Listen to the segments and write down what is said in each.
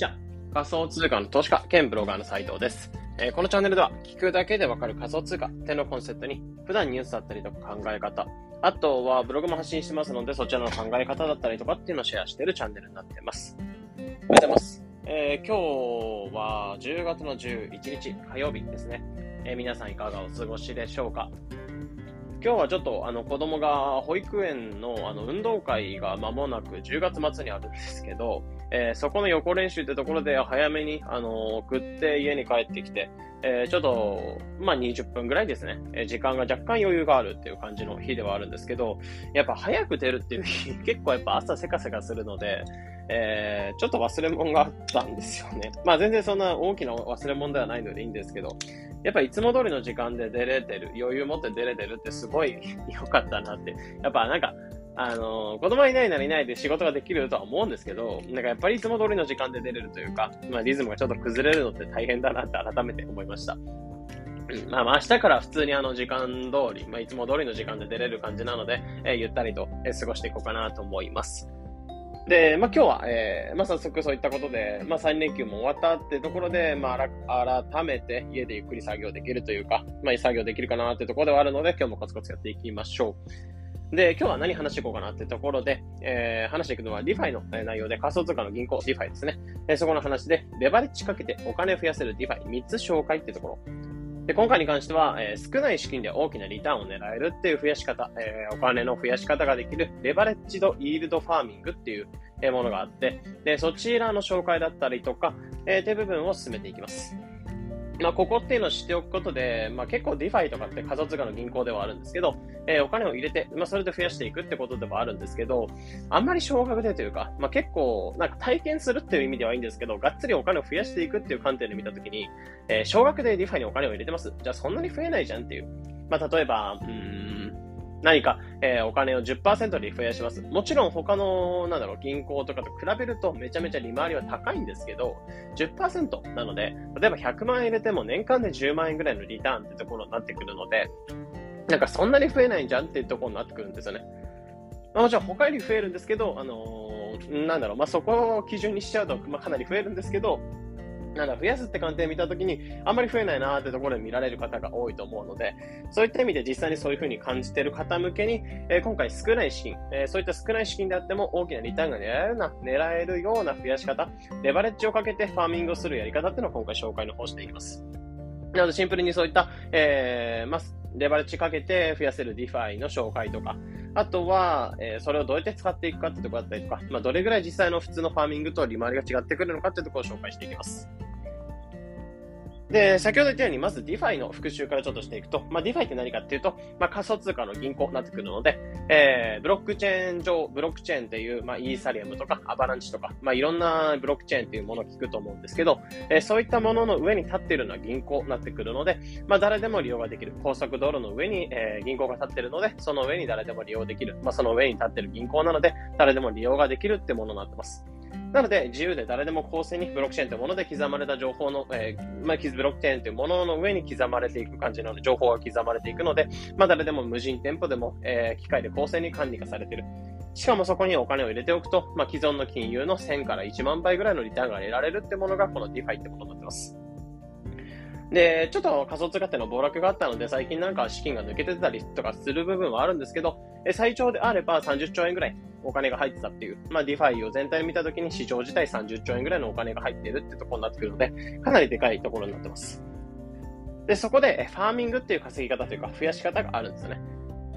ちは。仮想通貨の投資家兼ブロガーの斉藤です。えー、このチャンネルでは聞くだけでわかる仮想通貨ってのコンセプトに普段ニュースだったりとか考え方、あとはブログも発信してますのでそちらの考え方だったりとかっていうのをシェアしているチャンネルになってます。おはようございます。えー、今日は10月の11日火曜日ですね。えー、皆さんいかがお過ごしでしょうか？今日はちょっとあの子供が保育園のあの運動会が間もなく10月末にあるんですけど、えー、そこの横練習ってところで早めにあの送って家に帰ってきて、えー、ちょっと、まあ、20分ぐらいですね、えー、時間が若干余裕があるっていう感じの日ではあるんですけど、やっぱ早く出るっていう日、結構やっぱ朝せかせかするので、えー、ちょっと忘れ物があったんですよね。まあ全然そんな大きな忘れ物ではないのでいいんですけど、やっぱいつも通りの時間で出れてる、余裕持って出れてるってすごい良かったなって。やっぱなんか、あの、子供いないならいないで仕事ができるとは思うんですけど、なんかやっぱりいつも通りの時間で出れるというか、まあリズムがちょっと崩れるのって大変だなって改めて思いました。まあ、明日から普通にあの時間通り、まあ、いつも通りの時間で出れる感じなので、えー、ゆったりと、え、過ごしていこうかなと思います。で、まあ、今日は、えー、まあ、早速そういったことで、まあ、3連休も終わったってところで、まあ、改めて家でゆっくり作業できるというか、まあ、作業できるかなってところではあるので、今日もコツコツやっていきましょう。で、今日は何話していこうかなってところで、えー、話していくのは DeFi の内容で仮想通貨の銀行 DeFi ですね。えー、そこの話で、レバレッジかけてお金増やせる DeFi3 つ紹介ってところ。で、今回に関しては、えー、少ない資金で大きなリターンを狙えるっていう増やし方、えー、お金の増やし方ができるレバレッジドイールドファーミングっていうものがあって、で、そちらの紹介だったりとか、えー、っていう部分を進めていきます。まあ、ここっていうのを知っておくことで、まあ、結構 DeFi とかって仮想通貨の銀行ではあるんですけど、えー、お金を入れて、まあ、それで増やしていくってことでもあるんですけど、あんまり少額でというか、まあ、結構、なんか体験するっていう意味ではいいんですけど、がっつりお金を増やしていくっていう観点で見たときに、えー、少額で DeFi にお金を入れてます。じゃあそんなに増えないじゃんっていう。まあ、例えば、うん、何か、えー、お金を10%で増やします。もちろん他の、なんだろう、銀行とかと比べるとめちゃめちゃ利回りは高いんですけど、10%なので、例えば100万円入れても年間で10万円ぐらいのリターンってところになってくるので、なんかそんなに増えないんじゃんっていうところになってくるんですよね。まあ、もちろん他より増えるんですけど、あのー、なんだろう、まあ、そこを基準にしちゃうと、まあ、かなり増えるんですけど、なんだ、増やすって観点見たときに、あんまり増えないなーってところで見られる方が多いと思うので、そういった意味で実際にそういうふうに感じてる方向けに、えー、今回少ない資金、えー、そういった少ない資金であっても大きなリターンが狙えるな、狙えるような増やし方、レバレッジをかけてファーミングをするやり方っていうのを今回紹介の方していきます。なのでシンプルにそういった、えー、まあ、レバレッジかけて増やせる DeFi の紹介とか、あとは、えー、それをどうやって使っていくかってところだったりとか、まあ、どれぐらい実際の普通のファーミングと利回りが違ってくるのかってところを紹介していきます。で、先ほど言ったように、まず DeFi の復習からちょっとしていくと、まあ、DeFi って何かっていうと、まあ、仮想通貨の銀行になってくるので、えー、ブロックチェーン上、ブロックチェーンっていう、まあ、イーサリアムとか、アバランチとか、まあ、いろんなブロックチェーンっていうものを聞くと思うんですけど、えー、そういったものの上に立っているのは銀行になってくるので、まあ、誰でも利用ができる。高速道路の上に、えー、銀行が立っているので、その上に誰でも利用できる。まあ、その上に立っている銀行なので、誰でも利用ができるってものになってます。なので、自由で誰でも公正にブロックチェーンというもので刻まれた情報の、えー、まあ、ブロックチェーンというものの上に刻まれていく感じなので、情報が刻まれていくので、まあ、誰でも無人店舗でも、えー、機械で公正に管理がされている。しかもそこにお金を入れておくと、まあ、既存の金融の1000から1万倍ぐらいのリターンが得られるってものが、この DeFi ってものになってます。で、ちょっと仮想通貨っての暴落があったので、最近なんか資金が抜けてたりとかする部分はあるんですけど、最長であれば30兆円ぐらいお金が入ってたっていう、まあ、 DeFi を全体で見たときに市場自体30兆円ぐらいのお金が入っているってところになってくるので、かなりでかいところになってます。で、そこで、 farming っていう稼ぎ方というか、増やし方があるんですよね。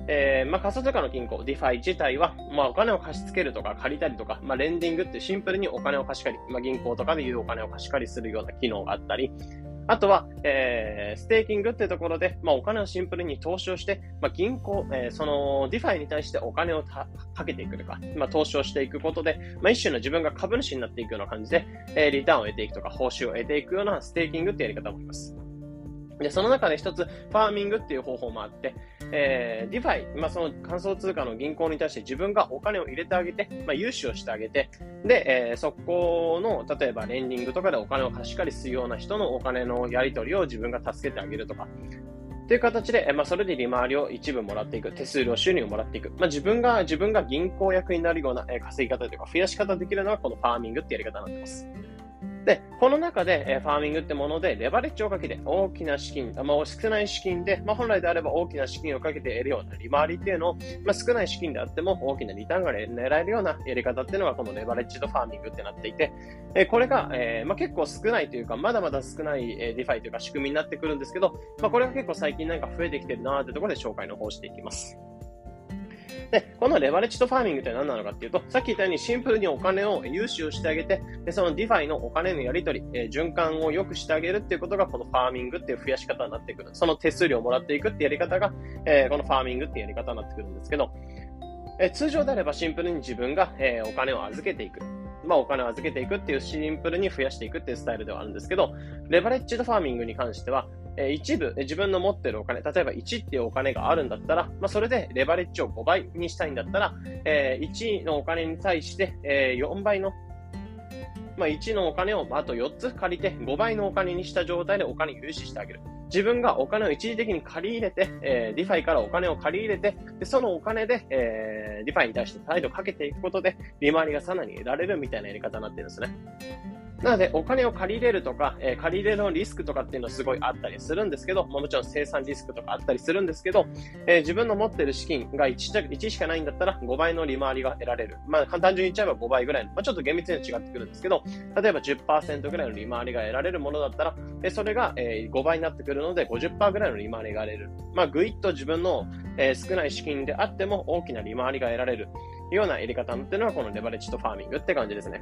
えー、まあ、仮想通貨の銀行、 DeFi 自体は、まあ、お金を貸し付けるとか借りたりとか、まあ、 lending ってシンプルにお金を貸し借り、まあ、銀行とかでいうお金を貸し借りするような機能があったり、あとは、えー、 staking っていうところで、まあ、お金をシンプルに投資をして、まあ、銀行、えー、その、 DeFi に対してお金をかけていくとか、まあ、投資をしていくことで、まあ、一種の自分が株主になっていくような感じで、えー、リターンを得ていくとか、報酬を得ていくような staking ってやり方もあります。で、その中で一つ、 farming っていう方法もあって、えー、 DeFi、まあ、その仮想通貨の銀行に対して自分がお金を入れてあげて、まあ、融資をしてあげて、で、えー、そこの、例えばレンディングとかでお金を貸し借りするような人のお金のやり取りを自分が助けてあげるとか、っていう形で、まあ、それで利回りを一部もらっていく、手数料収入をもらっていく。まあ、自分が、自分が銀行役になるような、え稼ぎ方というか、増やし方できるのは、このファーミングってやり方になってます。で、この中で、えファーミングってもので、レバレッジをかけて大きな資金、まあ、少ない資金で、まあ、本来であれば大きな資金をかけて得るような利回りっていうのを、まあ、少ない資金であっても大きなリターンが狙えるようなやり方っていうのがこの leveraged farming ってなっていて、えこれが、えー、まあ、結構少ないというか、まだまだ少ない、え DeFi というか仕組みになってくるんですけど、まあ、これが結構最近なんか増えてきてるなーってところで紹介の方していきます。で、この leveraged farming って何なのかっていうと、さっき言ったようにシンプルにお金を融資をしてあげて、でその DeFi のお金のやり取り、えー、循環を良くしてあげるっていうことが、この farming っていう増やし方になってくる。その手数料をもらっていくってやり方が、えー、この farming っていうやり方になってくるんですけど、えー、通常であればシンプルに自分が、えお金を預けていく。まあ、お金を預けていくっていうシンプルに増やしていくっていうスタイルではあるんですけど、 leveraged farming に関しては、え一部、自分の持ってるお金、例えば1っていうお金があるんだったら、まあ、それでレバレッジを5倍にしたいんだったら、えー、1のお金に対して、え、4倍の、まあ、1のお金をあと4つ借りて5倍のお金にした状態でお金融資してあげる。自分がお金を一時的に借り入れて、えー、 DeFi からお金を借り入れて、でそのお金で、えー、 DeFi に対して態度をかけていくことで、利回りがさらに得られるみたいなやり方になってるんですね。なので、お金を借りれるとか、えー、借り入れのリスクとかっていうのはすごいあったりするんですけど、もちろん生産リスクとかあったりするんですけど、えー、自分の持ってる資金が 1, 1しかないんだったら5倍の利回りが得られる。まあ、簡単に言っちゃえば5倍ぐらいの、まあ、ちょっと厳密には違ってくるんですけど、例えば10%ぐらいの利回りが得られるものだったら、えー、それが、えー、5倍になってくるので50%ぐらいの利回りが得られる。まあ、ぐいっと自分の、えー、少ない資金であっても大きな利回りが得られるようなやり方っていうのがこのレバレッジドファーミングって感じですね。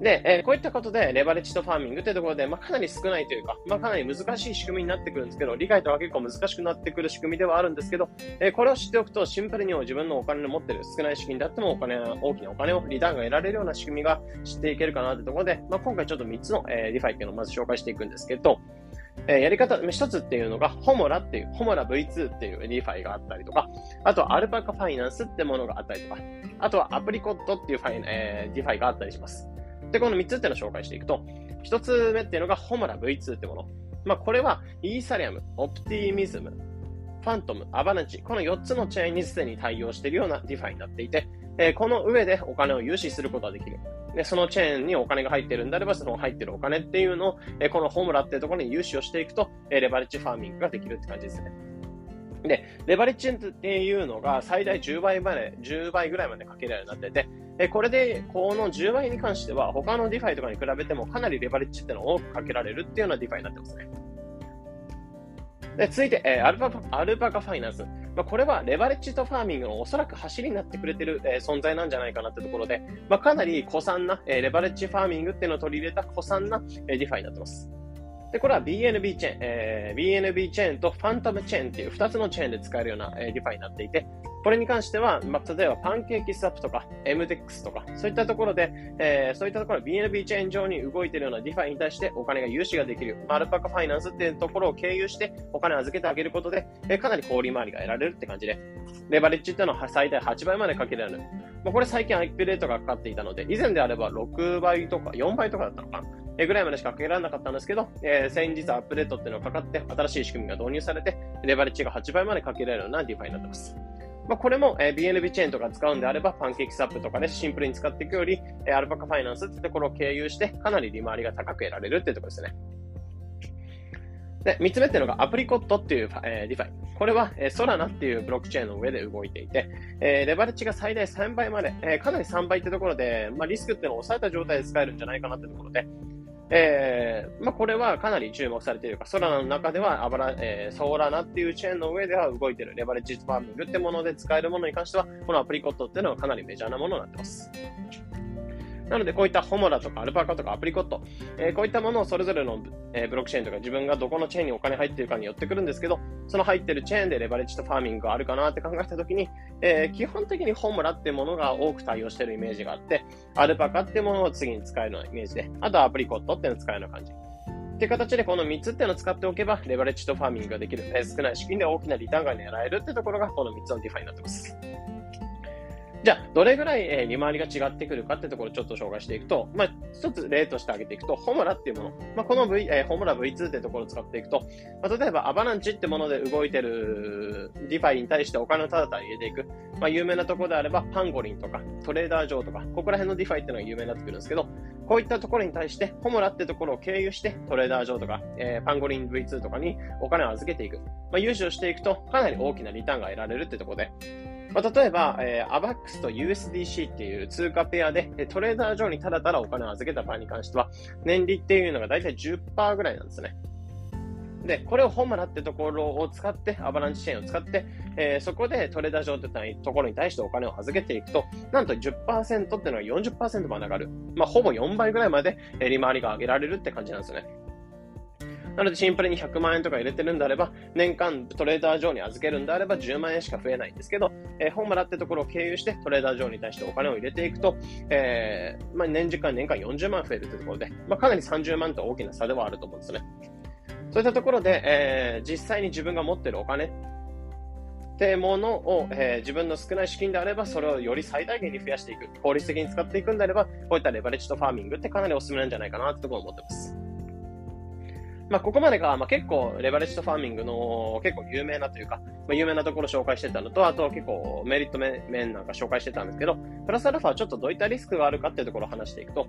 で、えー、こういったことで、レバレッジドファーミングというところで、まあ、かなり少ないというか、まあ、かなり難しい仕組みになってくるんですけど、理解とは結構難しくなってくる仕組みではあるんですけど、えー、これを知っておくと、シンプルに自分のお金の持ってる少ない資金であっても、お金、大きなお金を、リターンが得られるような仕組みが知っていけるかなというところで、まあ、今回ちょっと3つの、えー、ディファイっていうのをまず紹介していくんですけど、えー、やり方、一つっていうのが、ホモラっていう、ホモラ V2 っていうリファイがあったりとか、あとはアルパカファイナンスってものがあったりとか、あとはアプリコットっていうファイ、えー、ディファイがあったりします。で、この3つっていうのを紹介していくと、1つ目っていうのがホモラ V2 ってもの。まあ、これはイーサリアム、オプティミズム、ファントム、アバランチ、この4つのチェーンにすでに対応しているようなディファイになっていて、えー、この上でお金を融資することができる。で、そのチェーンにお金が入ってるんであれば、その入ってるお金っていうのを、えー、このホモラっていうところに融資をしていくと、えー、レバレッジファーミングができるって感じですね。で、レバレッジっていうのが最大10倍まで、10倍ぐらいまでかけるようになってて、えこれで、この10倍に関しては、他のディファイとかに比べてもかなりレバレッジっていうのを多くかけられるっていうようなディファイになってますね。で続いて、えー、アルパアルパカファイナンス。まあ、これはレバレッジドファーミングのおそらく走りになってくれてる、えー、存在なんじゃないかなってところで、まあ、かなり古参な、えー、レバレッジドファーミングっていうのを取り入れた古参な、えー、ディファイになってます。で、これは BNB チェーン、えー、BNB チェーンとファントムチェーンっていう2つのチェーンで使えるような、えー、ディファイになっていて、これに関しては、まあ、例えばパンケーキスワップとか MDEX とか、そういったところで、えー、そういったところ BNB チェーン上に動いているようなディファイに対してお金が融資ができる、アルパカファイナンスっていうところを経由してお金を預けてあげることで、えー、かなり高利回りが得られるって感じで、レバレッジっていうのは最大8倍までかけられる。まあ、これ最近アップデートがかかっていたので、以前であれば6倍とか4倍とかだったのかな。えぐらいまでしかかけられなかったんですけど、えー、先日アップデートっていうのがかかって、新しい仕組みが導入されて、レバレッジが8倍までかけられるようなディファイになってます。まあ、これも、えー、BNB チェーンとか使うんであれば、パンケーキスワップとかでシンプルに使っていくより、えー、アルパカファイナンスってところを経由して、かなり利回りが高く得られるっていうところですね。で、三つ目っていうのがアプリコットっていう、えー、ディファイ。これは、えー、ソラナっていうブロックチェーンの上で動いていて、えー、レバレッジが最大3倍まで、えー、かなり3倍ってところで、まあ、リスクっていうのを抑えた状態で使えるんじゃないかなってところで、えー、まあ、これはかなり注目されているか、ソラナの中では、アバラ、えー、ソーラナっていうチェーンの上では動いているレバレッジファーミングってもので使えるものに関しては、このアプリコットっていうのはかなりメジャーなものになってます。なので、こういったホモラとかアルパカとかアプリコット、えー、こういったものをそれぞれの、え、ブロックチェーンとか自分がどこのチェーンにお金入ってるかによってくるんですけど、その入ってるチェーンでレバレッジとファーミングがあるかなって考えたときに、えー、基本的にホモラっていうものが多く対応してるイメージがあって、アルパカってものを次に使えるようなイメージで、あとはアプリコットっていうのを使えるような感じ。っていう形でこの3つっていうのを使っておけば、レバレッジドファーミングができる。えー、少ない資金で大きなリターンが狙えるってところが、この3つのディファイになってます。じゃあ、どれぐらい、えー、利回りが違ってくるかってところをちょっと紹介していくと、まあ、一つ例として挙げていくと、ホモラっていうもの。まあ、この V、えー、ホモラ V2 ってところを使っていくと、まあ、例えばアバランチってもので動いてるディファイに対してお金をただただ入れていく。まあ、有名なところであれば、パンゴリンとか、トレーダージョーとか、ここら辺のディファイっていうのが有名になってくるんですけど、こういったところに対して、ホモラってところを経由して、トレーダージョーとか、えー、パンゴリン V2 とかにお金を預けていく。まあ、融資をしていくと、かなり大きなリターンが得られるってところで、まあ、例えば、えー、 AVAX と USDC っていう通貨ペアで、トレーダージョーにただただお金を預けた場合に関しては、年利っていうのがだいたい10%ぐらいなんですね。で、これをホモラってところを使って、アバランチチェーンを使って、えー、そこでトレーダー上ってところに対してお金を預けていくと、なんと10%っていうのが40%まで上がる。まあ、ほぼ4倍ぐらいまで利回りが上げられるって感じなんですよね。なのでシンプルに100万円とか入れてるんであれば、年間トレーダー上に預けるんであれば10万円しか増えないんですけど、えー、本村ってところを経由してトレーダー上に対してお金を入れていくと、えー、まあ、年時間年間40万増えるというところで、まあ、かなり30万と大きな差ではあると思うんですね。そういったところで、えー、実際に自分が持ってるお金ってものを、えー、自分の少ない資金であれば、それをより最大限に増やしていく。効率的に使っていくんであれば、こういったレバレッジとファーミングってかなりおすすめなんじゃないかなってところを思ってます。まあ、ここまでが、まあ、結構、レバレッジとファーミングの結構有名なというか、まあ、有名なところ紹介してたのと、あと結構メリット面なんか紹介してたんですけど、プラスアルファはちょっとどういったリスクがあるかっていうところを話していくと、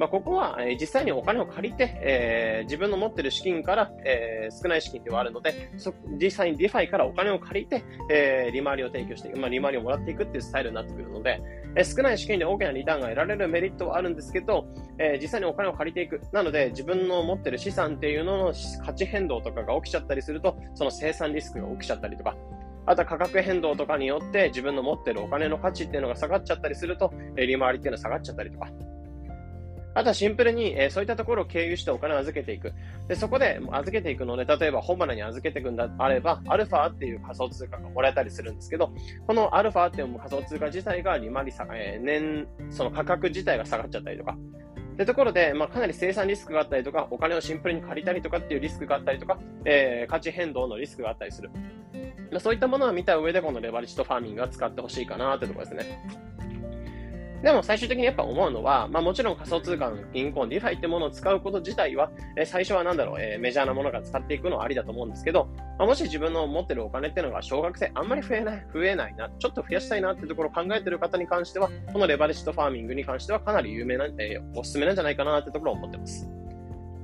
まあ、ここは、え、実際にお金を借りて、えー、自分の持ってる資金から、えー、少ない資金ではあるので、実際にディファイからお金を借りて、えー、利回りを提供して、まあ、利回りをもらっていくっていうスタイルになってくるので、え、少ない資金で大きなリターンが得られるメリットはあるんですけど、え、実際にお金を借りていく。なので、自分の持ってる資産っていうのの価値変動とかが起きちゃったりすると、その清算リスクが起きちゃったりとか、あとは価格変動とかによって自分の持ってるお金の価値っていうのが下がっちゃったりすると、利回りっていうのは下がっちゃったりとか、あとはシンプルに、えー、そういったところを経由してお金を預けていく。で、そこで預けていくので、例えば本花に預けていくんだあれば、アルファっていう仮想通貨がもらえたりするんですけど、このアルファっていう仮想通貨自体が利回り下が、えー、年、その価格自体が下がっちゃったりとか、ってところで、まあ、かなり生産リスクがあったりとか、お金をシンプルに借りたりとかっていうリスクがあったりとか、えー、価値変動のリスクがあったりする。ま、そういったものを見た上で、このレバレッジとファーミングは使ってほしいかなってところですね。でも最終的にやっぱ思うのは、まあもちろん仮想通貨の銀行、ディファイってものを使うこと自体は、え最初はなんだろう、えー、メジャーなものが使っていくのはありだと思うんですけど、まあ、もし自分の持ってるお金っていうのが少額であんまり増えない、増えないな、ちょっと増やしたいなっていうところを考えてる方に関しては、このレバレッジドファーミングに関してはかなり有名な、えー、おすすめなんじゃないかなってところを思ってます。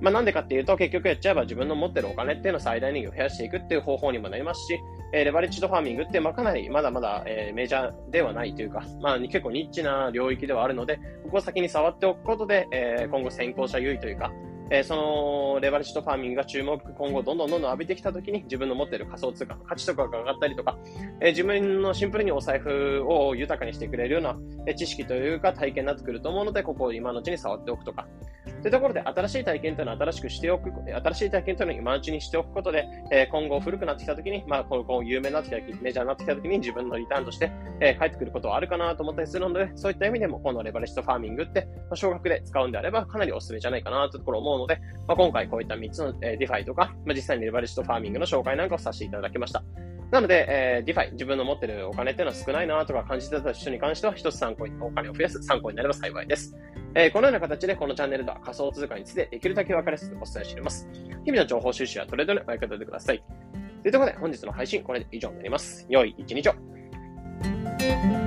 まあ、なんでかっていうと、結局やっちゃえば自分の持ってるお金っていうのを最大限増やしていくっていう方法にもなりますし、えー、レバレッジドファーミングって、まあ、かなりまだまだ、えー、メジャーではないというか、まあ、結構ニッチな領域ではあるので、ここを先に触っておくことで、えー、今後先行者優位というか、えー、そのレバレッジドファーミングが注目、今後どんどんどんどん浴びてきたときに自分の持っている仮想通貨の価値とかが上がったりとか、えー、自分のシンプルにお財布を豊かにしてくれるような、え知識というか体験になってくると思うので、ここを今のうちに触っておくとか、というところで、新しい体験というのは新しくしておく、新しい体験というのは今のうちにしておくことで、え、今後古くなってきたときに、まあ、こう有名になってきたとき、メジャーになってきたときに自分のリターンとして、え、返ってくることはあるかなと思ったりするので、そういった意味でも、このレバレッジドファーミングって、まあ、少額で使うんであれば、かなりお勧めじゃないかなというところを思うので、まあ、今回こういった3つの、え、ディファイとか、まあ、実際にレバレッジドファーミングの紹介なんかをさせていただきました。なので、えー、ディファイ、自分の持ってるお金っていうのは少ないなとか感じてた人に関しては、一つ参考に、お金を増やす参考になれば幸いです。えー、このような形で、このチャンネルでは仮想通貨についてできるだけ分かりやすくお伝えしています。日々の情報収集やトレードにお役立てください。というところで、本日の配信、これで以上になります。良い一日を。